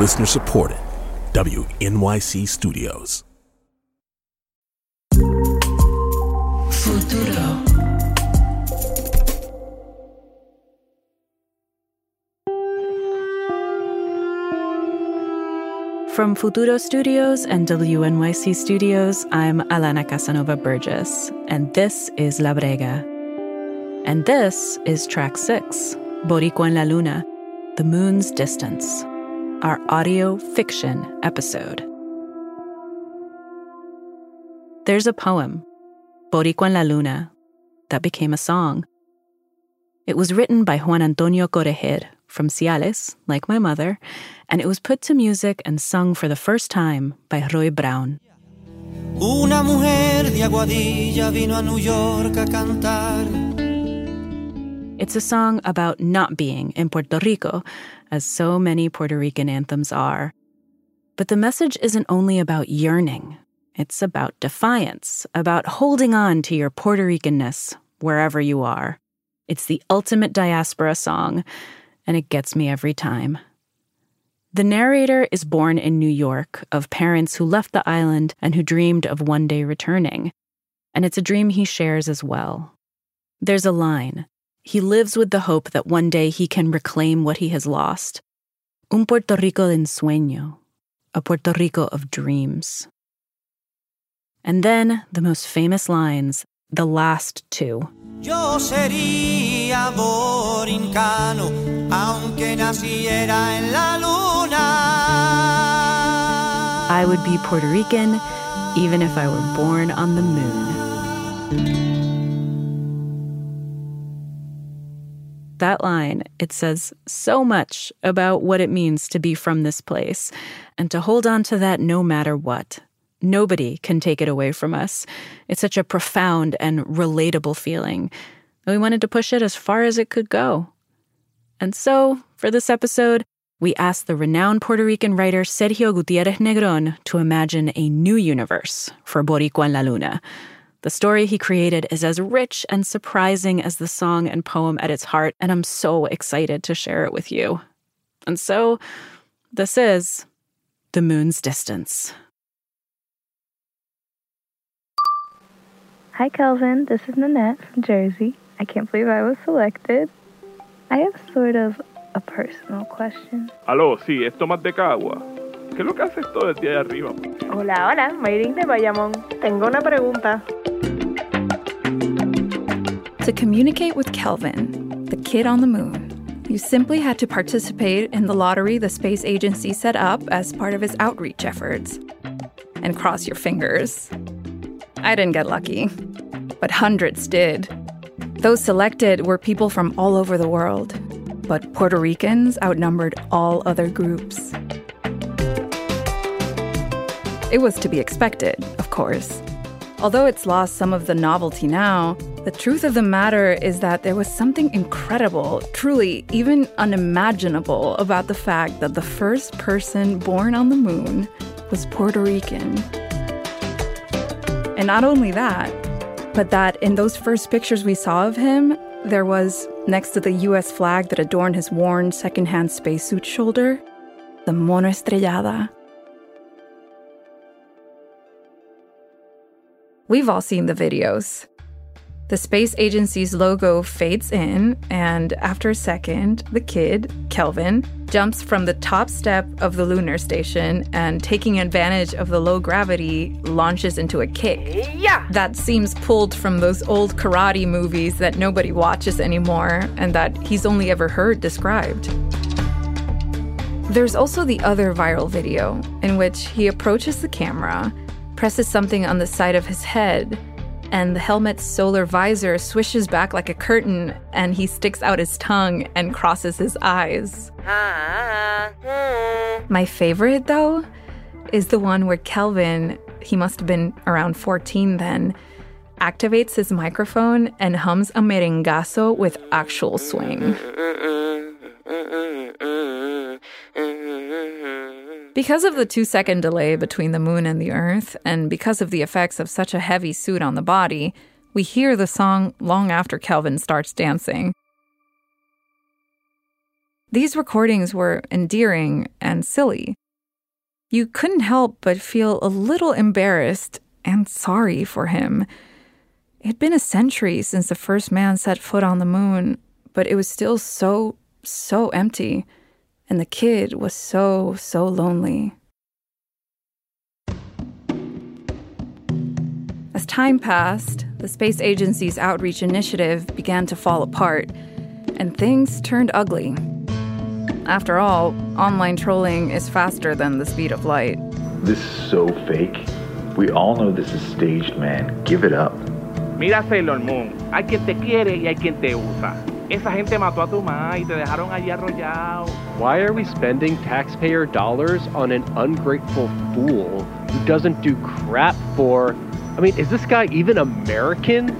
Listener supported. WNYC Studios. Futuro. From Futuro Studios and WNYC Studios, I'm Alana Casanova Burgess, and this is La Brega. And this is track six, Boricua en la Luna, The Moon's Distance, our audio fiction episode. There's a poem, Boricua en la Luna, that became a song. It was written by Juan Antonio Corretjer from Ciales, like my mother, and it was put to music and sung for the first time by Roy Brown. Una mujer de Aguadilla vino a New York a cantar. It's a song about not being in Puerto Rico, as so many Puerto Rican anthems are. But the message isn't only about yearning, it's about defiance, about holding on to your Puerto Ricanness wherever you are. It's the ultimate diaspora song, and it gets me every time. The narrator is born in New York of parents who left the island and who dreamed of one day returning. And it's a dream he shares as well. There's a line he lives with the hope that one day he can reclaim what he has lost. Un Puerto Rico de ensueño, a Puerto Rico of dreams. And then the most famous lines, the last two. Yo sería borincano, aunque naciera en la luna. I would be Puerto Rican even if I were born on the moon. That line, it says so much about what it means to be from this place and to hold on to that no matter what. Nobody can take it away from us. It's such a profound and relatable feeling. And we wanted to push it as far as it could go. And so, for this episode, we asked the renowned Puerto Rican writer Sergio Gutiérrez Negrón to imagine a new universe for Boricua en la Luna. The story he created is as rich and surprising as the song and poem at its heart, and I'm so excited to share it with you. And so, this is The Moon's Distance. Hi, Kelvin. This is Nanette from Jersey. I can't believe I was selected. I have sort of a personal question. Aló, sí, es Tomás de Cagua. ¿Qué es lo que haces todo el día de arriba? Hola, hola, Mayrin de Bayamón. Tengo una pregunta. To communicate with Kelvin, the kid on the moon, you simply had to participate in the lottery the space agency set up as part of its outreach efforts. And cross your fingers. I didn't get lucky, but hundreds did. Those selected were people from all over the world, but Puerto Ricans outnumbered all other groups. It was to be expected, of course. Although it's lost some of the novelty now, the truth of the matter is that there was something incredible, truly even unimaginable, about the fact that the first person born on the moon was Puerto Rican. And not only that, but that in those first pictures we saw of him, there was, next to the US flag that adorned his worn secondhand spacesuit shoulder, the Monoestrellada. We've all seen the videos. The space agency's logo fades in, and after a second, the kid, Kelvin, jumps from the top step of the lunar station and, taking advantage of the low gravity, launches into a kick. Yeah! That seems pulled from those old karate movies that nobody watches anymore and that he's only ever heard described. There's also the other viral video in which he approaches the camera, presses something on the side of his head, and the helmet's solar visor swishes back like a curtain, and he sticks out his tongue and crosses his eyes. My favorite, though, is the one where Kelvin, he must have been around 14 then, activates his microphone and hums a merengazo with actual swing. Because of the two second delay between the moon and the earth, and because of the effects of such a heavy suit on the body, we hear the song long after Kelvin starts dancing. These recordings were endearing and silly. You couldn't help but feel a little embarrassed and sorry for him. It'd been a century since the first man set foot on the moon, but it was still so, so empty, and the kid was so, so lonely. As time passed, the space agency's outreach initiative began to fall apart, and things turned ugly. After all, online trolling is faster than the speed of light. This is so fake. We all know this is staged, man. Give it up. Mira Sailor Moon, hay quien te quiere y hay quien te usa. Esa gente mató a tu mamá y te dejaron allí arrollado. Why are we spending taxpayer dollars on an ungrateful fool who doesn't do crap for I mean, is this guy even American?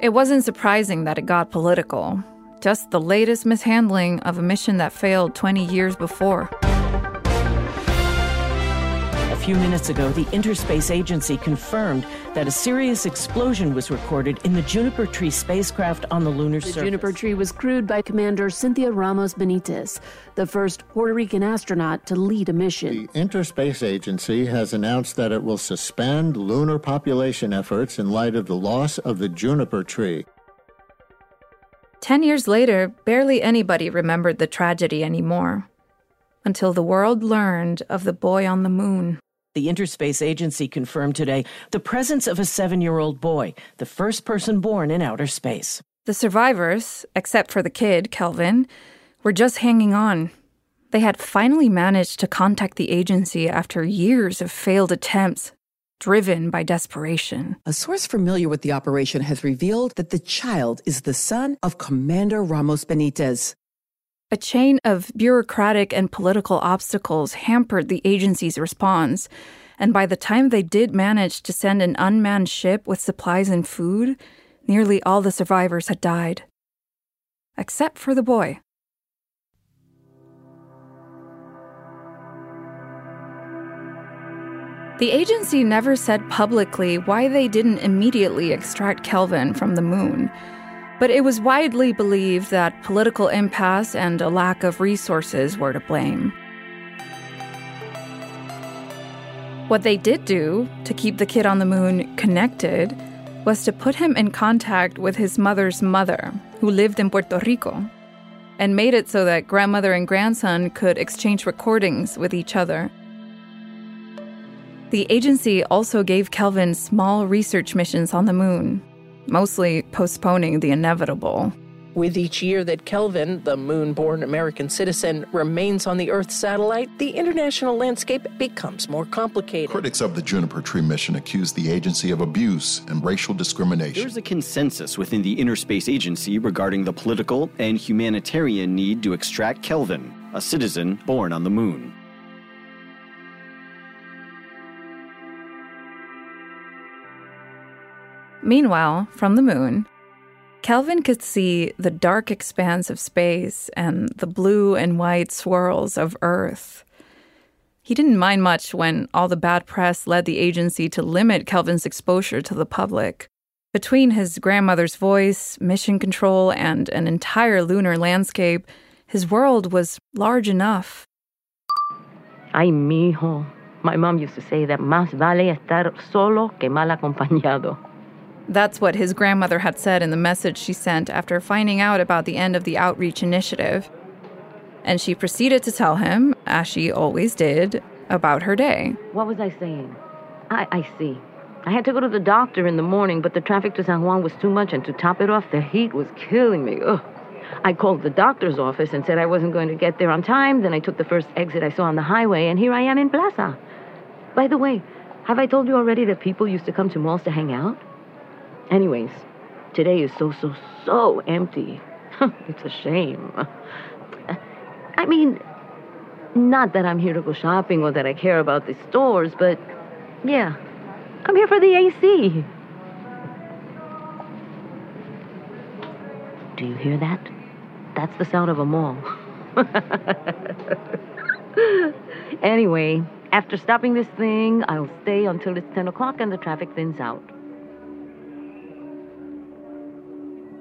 It wasn't surprising that it got political. Just the latest mishandling of a mission that failed 20 years before few minutes ago, the Interspace Agency confirmed that a serious explosion was recorded in the Juniper Tree spacecraft on the lunar the surface. Juniper Tree was crewed by Commander Cynthia Ramos Benitez, the first Puerto Rican astronaut to lead a mission. The Interspace Agency has announced that it will suspend lunar population efforts in light of the loss of the Juniper Tree. Ten years later, barely anybody remembered the tragedy anymore. Until the world learned of the boy on the moon. The Interspace Agency confirmed today the presence of a seven year old boy, the first person born in outer space. The survivors, except for the kid, Kelvin, were just hanging on. They had finally managed to contact the agency after years of failed attempts, driven by desperation. A source familiar with the operation has revealed that the child is the son of Commander Ramos Benitez. A chain of bureaucratic and political obstacles hampered the agency's response, and by the time they did manage to send an unmanned ship with supplies and food, nearly all the survivors had died. Except for the boy. The agency never said publicly why they didn't immediately extract Kelvin from the moon. But it was widely believed that political impasse and a lack of resources were to blame. What they did do to keep the kid on the moon connected was to put him in contact with his mother's mother, who lived in Puerto Rico, and made it so that grandmother and grandson could exchange recordings with each other. The agency also gave Kelvin small research missions on the moon, mostly postponing the inevitable. With each year that Kelvin, the moon born American citizen, remains on the Earth satellite, the international landscape becomes more complicated. Critics of the Juniper Tree mission accuse the agency of abuse and racial discrimination. There's a consensus within the Interspace Agency regarding the political and humanitarian need to extract Kelvin, a citizen born on the moon. Meanwhile, from the moon, Kelvin could see the dark expanse of space and the blue and white swirls of Earth. He didn't mind much when all the bad press led the agency to limit Kelvin's exposure to the public. Between his grandmother's voice, mission control, and an entire lunar landscape, his world was large enough. Ay, mijo. My mom used to say that más vale estar solo que mal acompañado. That's what his grandmother had said in the message she sent after finding out about the end of the outreach initiative. And she proceeded to tell him, as she always did, about her day. What was I saying? I, I see. I had to go to the doctor in the morning, but the traffic to San Juan was too much, and to top it off, the heat was killing me. Ugh. I called the doctor's office and said I wasn't going to get there on time. Then I took the first exit I saw on the highway, and here I am in Plaza. By the way, have I told you already that people used to come to malls to hang out? Anyways, today is so, so, so empty. it's a shame. I mean, not that I'm here to go shopping or that I care about the stores, but yeah, I'm here for the AC. Do you hear that? That's the sound of a mall. anyway, after stopping this thing, I'll stay until it's 10 o'clock and the traffic thins out.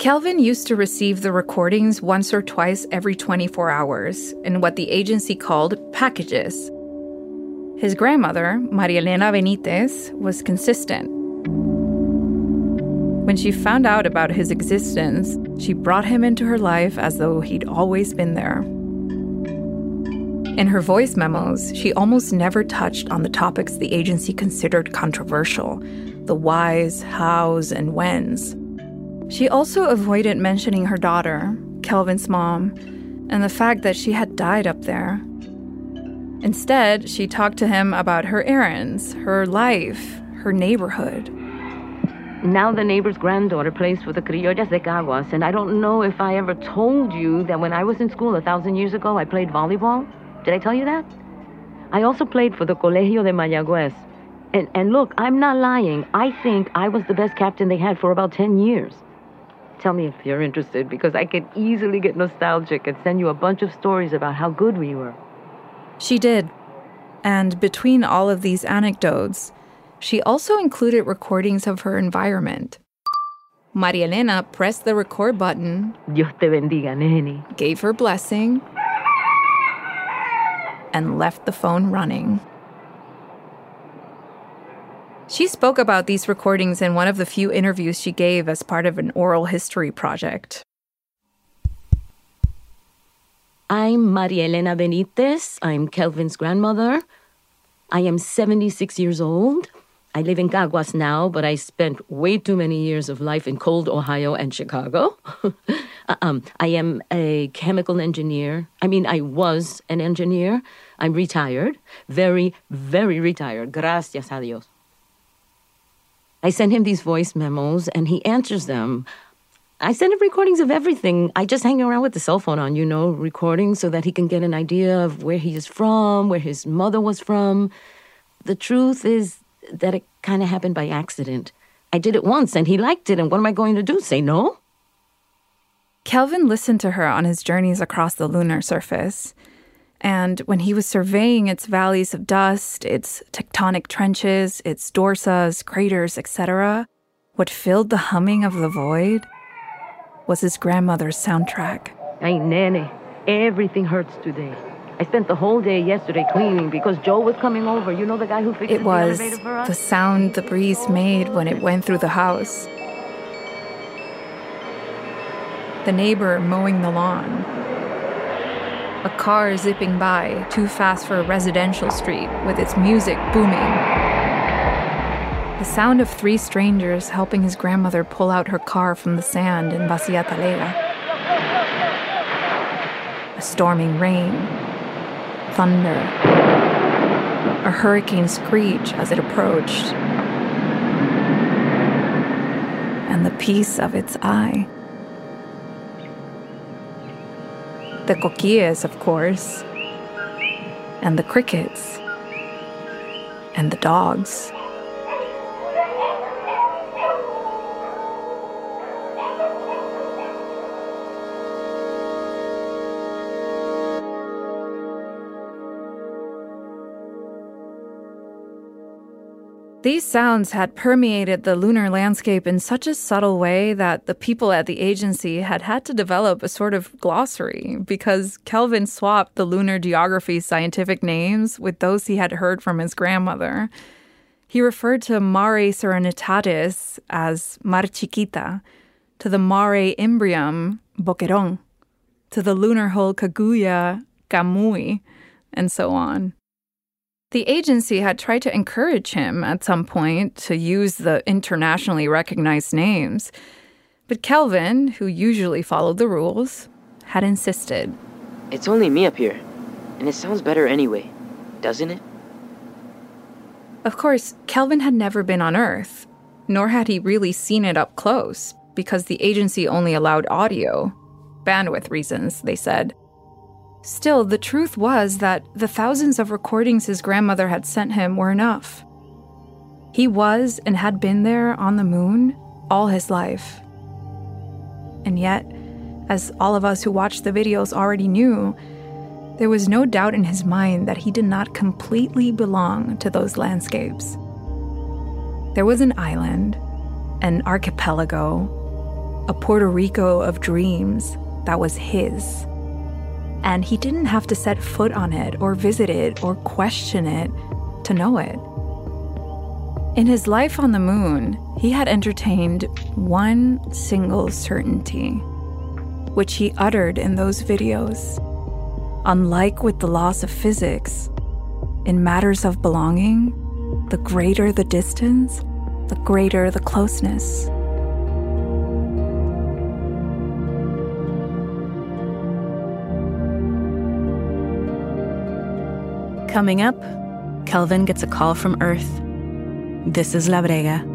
Kelvin used to receive the recordings once or twice every 24 hours in what the agency called packages. His grandmother, Maria Elena Benitez, was consistent. When she found out about his existence, she brought him into her life as though he'd always been there. In her voice memos, she almost never touched on the topics the agency considered controversial the whys, hows, and whens. She also avoided mentioning her daughter, Kelvin's mom, and the fact that she had died up there. Instead, she talked to him about her errands, her life, her neighborhood. Now the neighbor's granddaughter plays for the Criollas de Caguas, and I don't know if I ever told you that when I was in school a thousand years ago, I played volleyball. Did I tell you that? I also played for the Colegio de Mayagüez. And, and look, I'm not lying. I think I was the best captain they had for about 10 years. Tell me if you're interested, because I could easily get nostalgic and send you a bunch of stories about how good we were. She did. And between all of these anecdotes, she also included recordings of her environment. Maria Elena pressed the record button. Dios te bendiga, nene. Gave her blessing. And left the phone running. She spoke about these recordings in one of the few interviews she gave as part of an oral history project. I'm Maria Elena Benitez. I'm Kelvin's grandmother. I am 76 years old. I live in Caguas now, but I spent way too many years of life in cold Ohio and Chicago. um, I am a chemical engineer. I mean, I was an engineer. I'm retired. Very, very retired. Gracias a Dios. I send him these voice memos and he answers them. I send him recordings of everything. I just hang around with the cell phone on, you know, recording so that he can get an idea of where he is from, where his mother was from. The truth is that it kind of happened by accident. I did it once and he liked it, and what am I going to do? Say no? Kelvin listened to her on his journeys across the lunar surface. And when he was surveying its valleys of dust, its tectonic trenches, its dorsas, craters, etc., what filled the humming of the void was his grandmother's soundtrack. Ay, Nanny, everything hurts today. I spent the whole day yesterday cleaning because Joe was coming over. You know the guy who fixed it was the elevator for us? the sound the breeze made when it went through the house. The neighbor mowing the lawn a car zipping by too fast for a residential street with its music booming. The sound of three strangers helping his grandmother pull out her car from the sand in Talega. A storming rain, thunder, a hurricane screech as it approached, and the peace of its eye. The coquís, of course, and the crickets, and the dogs. These sounds had permeated the lunar landscape in such a subtle way that the people at the agency had had to develop a sort of glossary because Kelvin swapped the lunar geography scientific names with those he had heard from his grandmother. He referred to Mare Serenitatis as Mar Chiquita, to the Mare Imbrium, Boquerón, to the lunar hole Kaguya, Camuy, and so on. The agency had tried to encourage him at some point to use the internationally recognized names, but Kelvin, who usually followed the rules, had insisted. It's only me up here, and it sounds better anyway, doesn't it? Of course, Kelvin had never been on Earth, nor had he really seen it up close, because the agency only allowed audio. Bandwidth reasons, they said. Still, the truth was that the thousands of recordings his grandmother had sent him were enough. He was and had been there on the moon all his life. And yet, as all of us who watched the videos already knew, there was no doubt in his mind that he did not completely belong to those landscapes. There was an island, an archipelago, a Puerto Rico of dreams that was his. And he didn't have to set foot on it or visit it or question it to know it. In his life on the moon, he had entertained one single certainty, which he uttered in those videos. Unlike with the laws of physics, in matters of belonging, the greater the distance, the greater the closeness. Coming up, Kelvin gets a call from Earth. This is La Brega.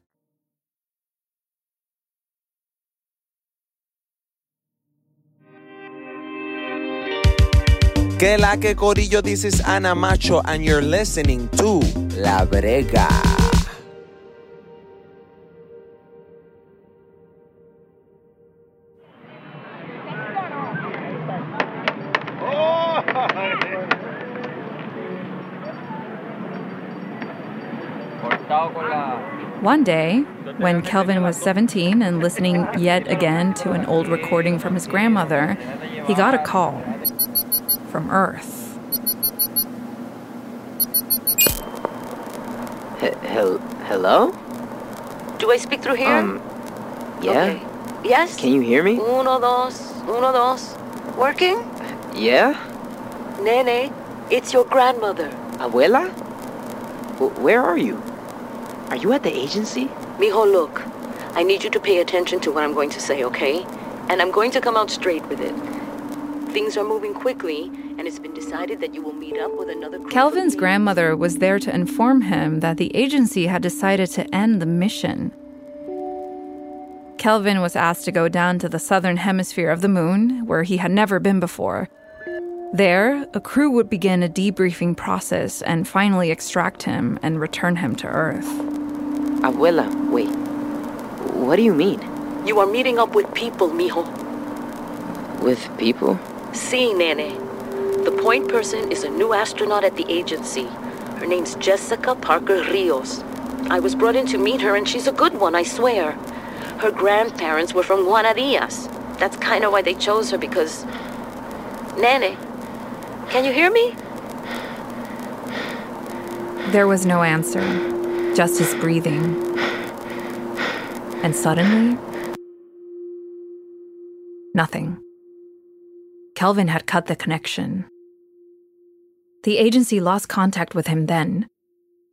Que la que Corillo, this is Ana Macho, and you're listening to La Brega. One day, when Kelvin was 17 and listening yet again to an old recording from his grandmother, he got a call from Earth. He- hel- hello? Do I speak through here? Um, yeah? Okay. Yes? Can you hear me? Uno, dos, uno, dos. Working? Yeah? Nene, it's your grandmother. Abuela? W- where are you? Are you at the agency? Mijo, look. I need you to pay attention to what I'm going to say, okay? And I'm going to come out straight with it. Things are moving quickly, and it's been decided that you will meet up with another crew. Kelvin's grandmother was there to inform him that the agency had decided to end the mission. Kelvin was asked to go down to the southern hemisphere of the moon, where he had never been before. There, a crew would begin a debriefing process and finally extract him and return him to Earth. Abuela, wait. What do you mean? You are meeting up with people, mijo. With people? See, Nene. The point person is a new astronaut at the agency. Her name's Jessica Parker Rios. I was brought in to meet her, and she's a good one, I swear. Her grandparents were from Guanadillas. That's kind of why they chose her, because. Nene, can you hear me? There was no answer, just his breathing. And suddenly, nothing. Kelvin had cut the connection. The agency lost contact with him then.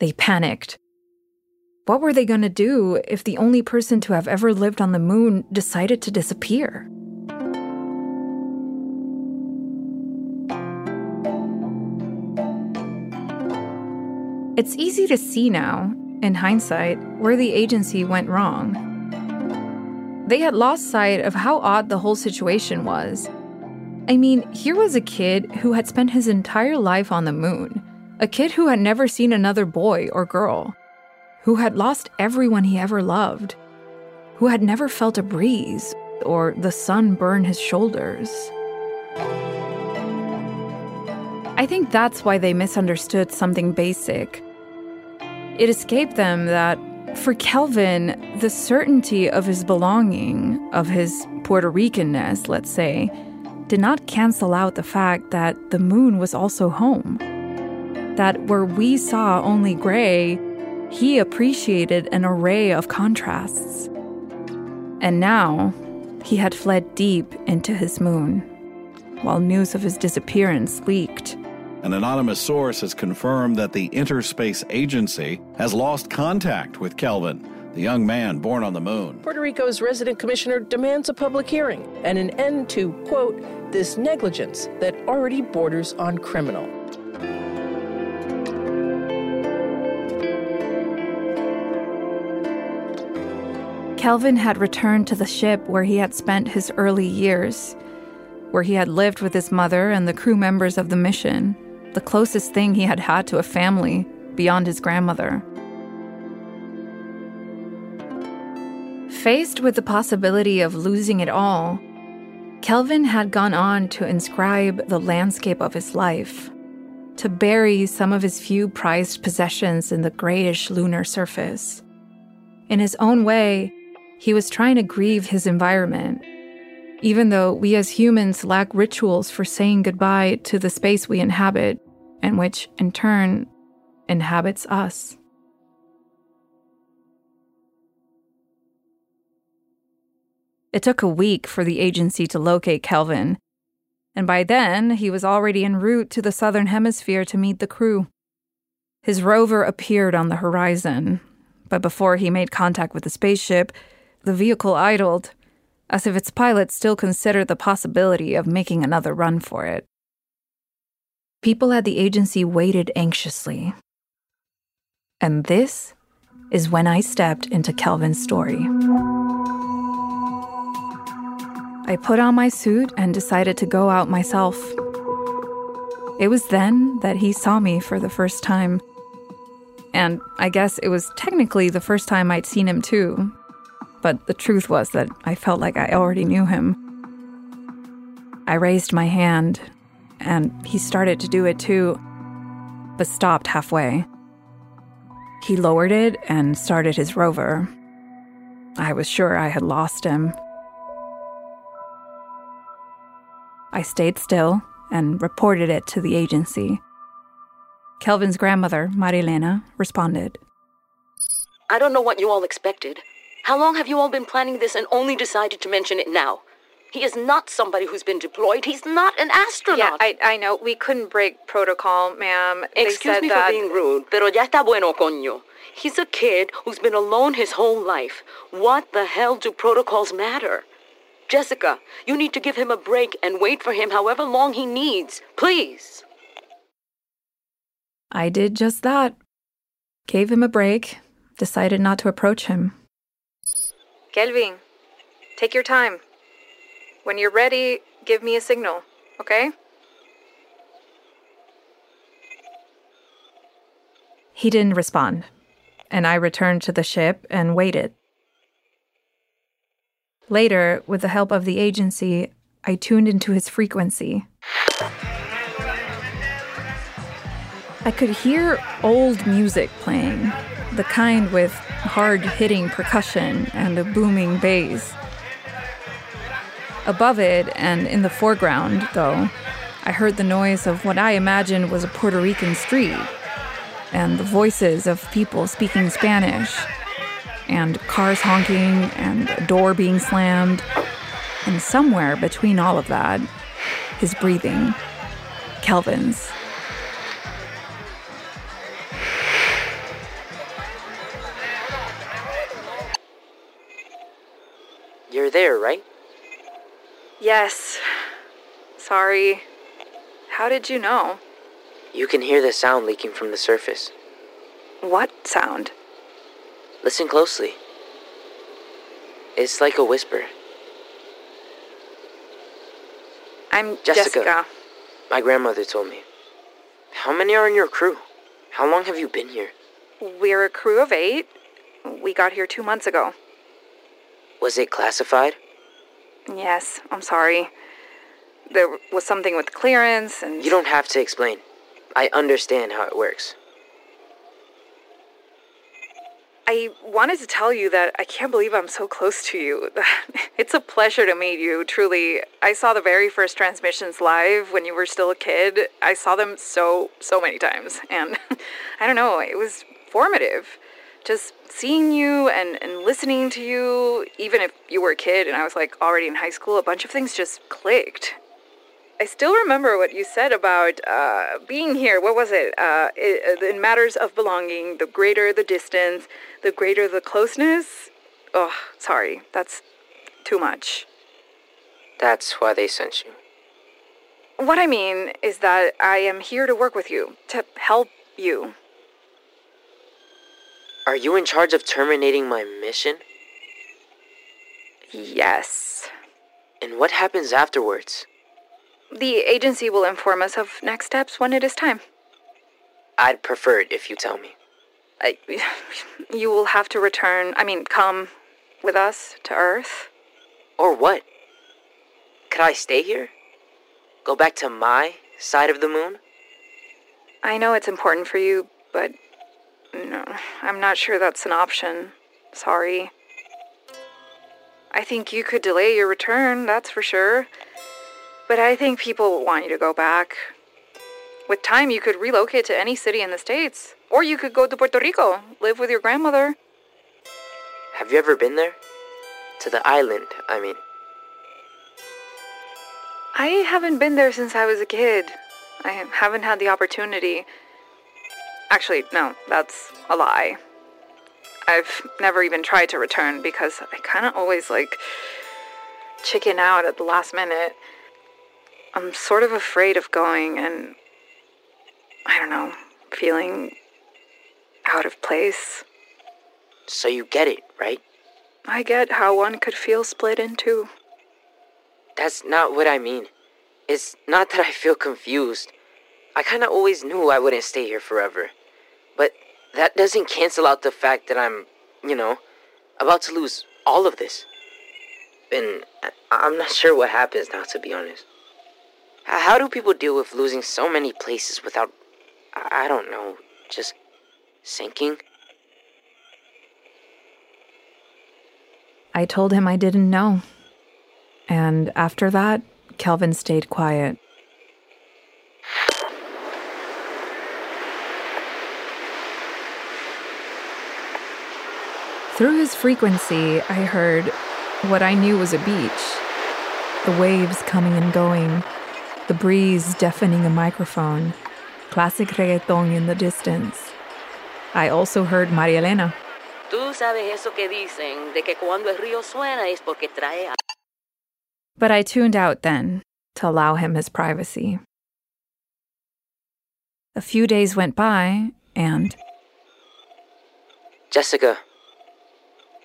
They panicked. What were they going to do if the only person to have ever lived on the moon decided to disappear? It's easy to see now, in hindsight, where the agency went wrong. They had lost sight of how odd the whole situation was. I mean, here was a kid who had spent his entire life on the moon, a kid who had never seen another boy or girl, who had lost everyone he ever loved, who had never felt a breeze or the sun burn his shoulders. I think that's why they misunderstood something basic. It escaped them that for Kelvin, the certainty of his belonging, of his Puerto Ricanness, let's say, did not cancel out the fact that the moon was also home. That where we saw only gray, he appreciated an array of contrasts. And now, he had fled deep into his moon, while news of his disappearance leaked. An anonymous source has confirmed that the Interspace Agency has lost contact with Kelvin. the young man born on the moon. Puerto Rico's resident commissioner demands a public hearing and an end to, quote, this negligence that already borders on criminal. Kelvin had returned to the ship where he had spent his early years, where he had lived with his mother and the crew members of the mission, the closest thing he had had to a family beyond his grandmother. Faced with the possibility of losing it all, Kelvin had gone on to inscribe the landscape of his life, to bury some of his few prized possessions in the grayish lunar surface. In his own way, he was trying to grieve his environment, even though we as humans lack rituals for saying goodbye to the space we inhabit, and which, in turn, inhabits us. It took a week for the agency to locate Kelvin, and by then he was already en route to the southern hemisphere to meet the crew. His rover appeared on the horizon, but before he made contact with the spaceship, the vehicle idled, as if its pilot still considered the possibility of making another run for it. People at the agency waited anxiously. And this is when I stepped into Kelvin's story. I put on my suit and decided to go out myself. It was then that he saw me for the first time. And I guess it was technically the first time I'd seen him too. But the truth was that I felt like I already knew him. I raised my hand, and he started to do it too, but stopped halfway. He lowered it and started his rover. I was sure I had lost him. I stayed still and reported it to the agency. Kelvin's grandmother, Marielena, responded. I don't know what you all expected. How long have you all been planning this and only decided to mention it now? He is not somebody who's been deployed. He's not an astronaut. Yeah, I, I know. We couldn't break protocol, ma'am. They Excuse said me that... for being rude, pero ya está bueno, coño. He's a kid who's been alone his whole life. What the hell do protocols matter? Jessica, you need to give him a break and wait for him however long he needs. Please. I did just that. Gave him a break, decided not to approach him. Kelvin, take your time. When you're ready, give me a signal, okay? He didn't respond, and I returned to the ship and waited. Later, with the help of the agency, I tuned into his frequency. I could hear old music playing, the kind with hard hitting percussion and a booming bass. Above it and in the foreground, though, I heard the noise of what I imagined was a Puerto Rican street, and the voices of people speaking Spanish, and cars honking, and a door being slammed. And somewhere between all of that, his breathing, Kelvin's. You're there, right? Yes. Sorry. How did you know? You can hear the sound leaking from the surface. What sound? Listen closely. It's like a whisper. I'm Jessica. Jessica. My grandmother told me. How many are in your crew? How long have you been here? We're a crew of eight. We got here two months ago. Was it classified? Yes, I'm sorry. There was something with clearance and. You don't have to explain. I understand how it works. I wanted to tell you that I can't believe I'm so close to you. it's a pleasure to meet you, truly. I saw the very first transmissions live when you were still a kid. I saw them so, so many times. And I don't know, it was formative. Just seeing you and, and listening to you, even if you were a kid and I was like already in high school, a bunch of things just clicked. I still remember what you said about uh, being here. What was it? Uh, it? In matters of belonging, the greater the distance, the greater the closeness. Oh, sorry. That's too much. That's why they sent you. What I mean is that I am here to work with you, to help you. Are you in charge of terminating my mission? Yes. And what happens afterwards? The agency will inform us of next steps when it is time. I'd prefer it if you tell me. I, you will have to return, I mean, come with us to Earth. Or what? Could I stay here? Go back to my side of the moon? I know it's important for you, but no, I'm not sure that's an option. Sorry. I think you could delay your return, that's for sure. But I think people want you to go back. With time, you could relocate to any city in the States. Or you could go to Puerto Rico, live with your grandmother. Have you ever been there? To the island, I mean. I haven't been there since I was a kid. I haven't had the opportunity. Actually, no, that's a lie. I've never even tried to return because I kind of always like chicken out at the last minute. I'm sort of afraid of going and I don't know, feeling out of place. So you get it, right? I get how one could feel split in two. That's not what I mean. It's not that I feel confused. I kind of always knew I wouldn't stay here forever. But that doesn't cancel out the fact that I'm, you know, about to lose all of this. And I'm not sure what happens now, to be honest. How do people deal with losing so many places without, I don't know, just sinking? I told him I didn't know. And after that, Kelvin stayed quiet. Through his frequency, I heard what I knew was a beach. The waves coming and going, the breeze deafening a microphone, classic reggaeton in the distance. I also heard Maria Elena. Tú sabes eso que dicen, de que cuando el río suena es porque trae But I tuned out then to allow him his privacy. A few days went by, and. Jessica,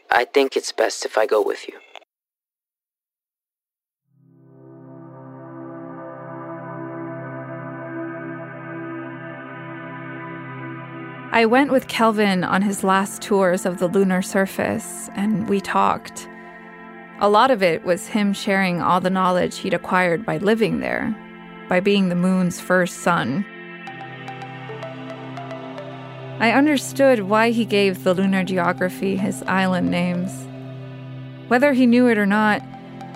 I think it's best if I go with you. I went with Kelvin on his last tours of the lunar surface, and we talked. A lot of it was him sharing all the knowledge he'd acquired by living there, by being the moon's first son. I understood why he gave the lunar geography his island names. Whether he knew it or not,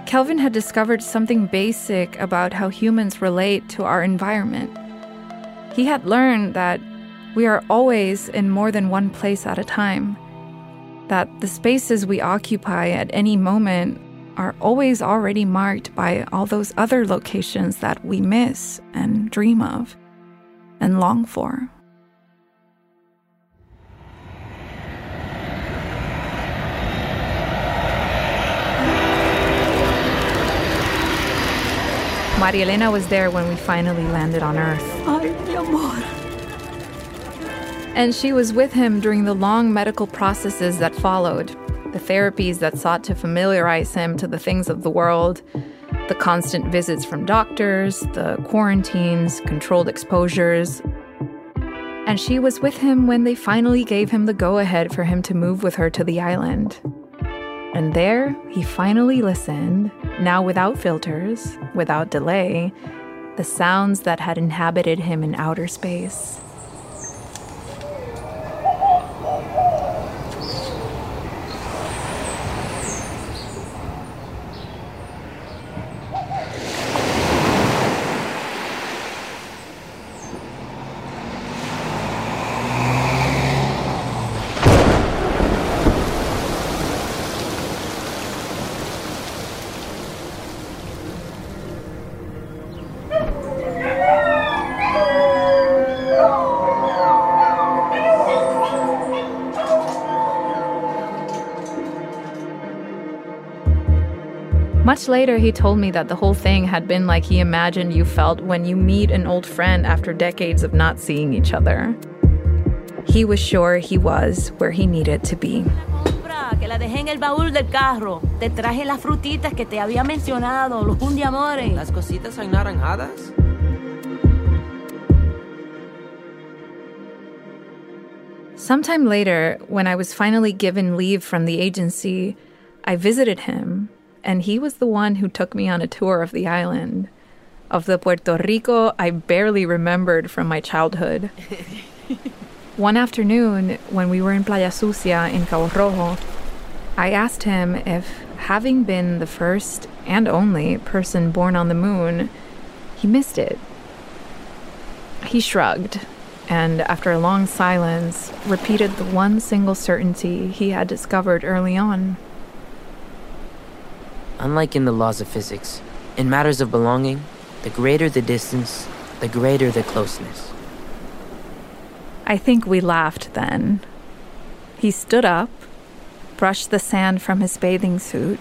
Kelvin had discovered something basic about how humans relate to our environment. He had learned that we are always in more than one place at a time. That the spaces we occupy at any moment are always already marked by all those other locations that we miss and dream of and long for. Maria Elena was there when we finally landed on Earth. Ay, mi amor. And she was with him during the long medical processes that followed the therapies that sought to familiarize him to the things of the world, the constant visits from doctors, the quarantines, controlled exposures. And she was with him when they finally gave him the go ahead for him to move with her to the island. And there, he finally listened, now without filters, without delay, the sounds that had inhabited him in outer space. Much later, he told me that the whole thing had been like he imagined you felt when you meet an old friend after decades of not seeing each other. He was sure he was where he needed to be. Que la dejé en el baúl del carro. Te traje las frutitas que te había mencionado, los amores. Las cositas anaranjadas. Sometime later, when I was finally given leave from the agency, I visited him, and he was the one who took me on a tour of the island, of the Puerto Rico I barely remembered from my childhood. one afternoon, when we were in Playa Sucia in Cabo Rojo, I asked him if, having been the first and only person born on the moon, he missed it. He shrugged and after a long silence, repeated the one single certainty he had discovered early on. Unlike in the laws of physics, in matters of belonging, the greater the distance, the greater the closeness. I think we laughed then. He stood up, brushed the sand from his bathing suit,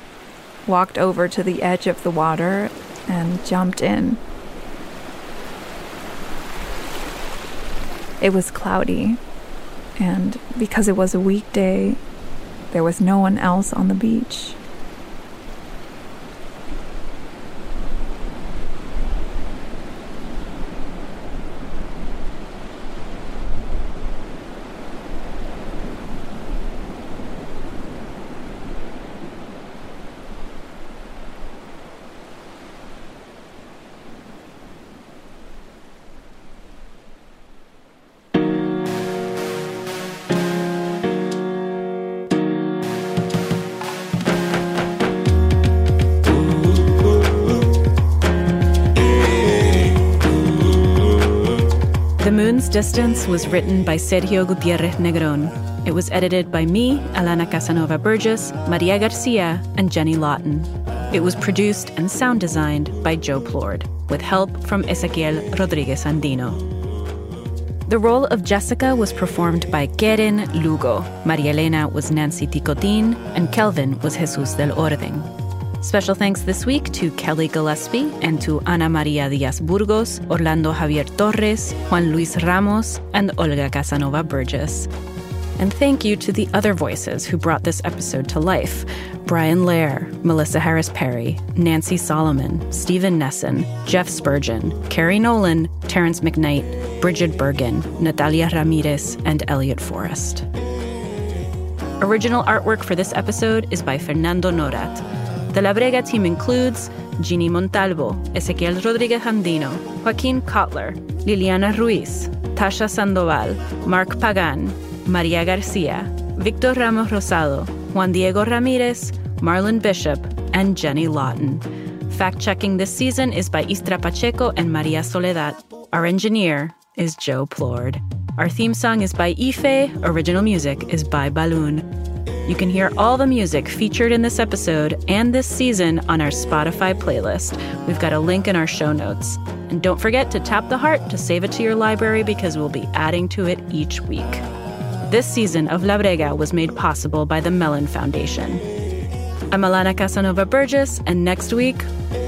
walked over to the edge of the water, and jumped in. It was cloudy, and because it was a weekday, there was no one else on the beach. Moon's Distance was written by Sergio Gutiérrez Negrón. It was edited by me, Alana Casanova Burgess, Maria Garcia, and Jenny Lawton. It was produced and sound designed by Joe Plourde, with help from Ezequiel Rodriguez Andino. The role of Jessica was performed by Keren Lugo, Marielena was Nancy Ticotin, and Kelvin was Jesús del Orden. Special thanks this week to Kelly Gillespie and to Ana Maria Diaz Burgos, Orlando Javier Torres, Juan Luis Ramos, and Olga Casanova Burgess. And thank you to the other voices who brought this episode to life Brian Lehrer, Melissa Harris Perry, Nancy Solomon, Stephen Nessen, Jeff Spurgeon, Kerry Nolan, Terrence McKnight, Bridget Bergen, Natalia Ramirez, and Elliott Forrest. Original artwork for this episode is by Fernando Norat. The La Brega team includes Ginny Montalvo, Ezequiel Rodriguez Andino, Joaquin Cotler, Liliana Ruiz, Tasha Sandoval, Mark Pagan, Maria Garcia, Victor Ramos Rosado, Juan Diego Ramirez, Marlon Bishop, and Jenny Lawton. Fact checking this season is by Istra Pacheco and Maria Soledad. Our engineer is Joe Plourde. Our theme song is by iLe, original music is by Balún. You can hear all the music featured in this episode and this season on our Spotify playlist. We've got a link in our show notes. And don't forget to tap the heart to save it to your library because we'll be adding to it each week. This season of La Brega was made possible by the Mellon Foundation. I'm Alana Casanova Burgess, and next week,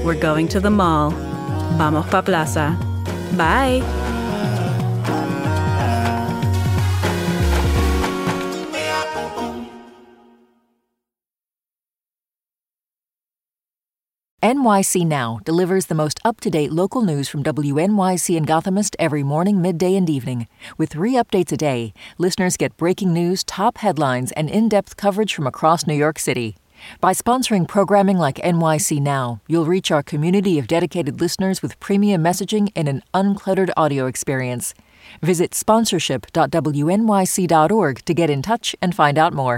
we're going to the mall. Vamos pa plaza. Bye. NYC Now delivers the most up to date local news from WNYC and Gothamist every morning, midday, and evening. With three updates a day, listeners get breaking news, top headlines, and in depth coverage from across New York City. By sponsoring programming like NYC Now, you'll reach our community of dedicated listeners with premium messaging and an uncluttered audio experience. Visit sponsorship.wnyc.org to get in touch and find out more.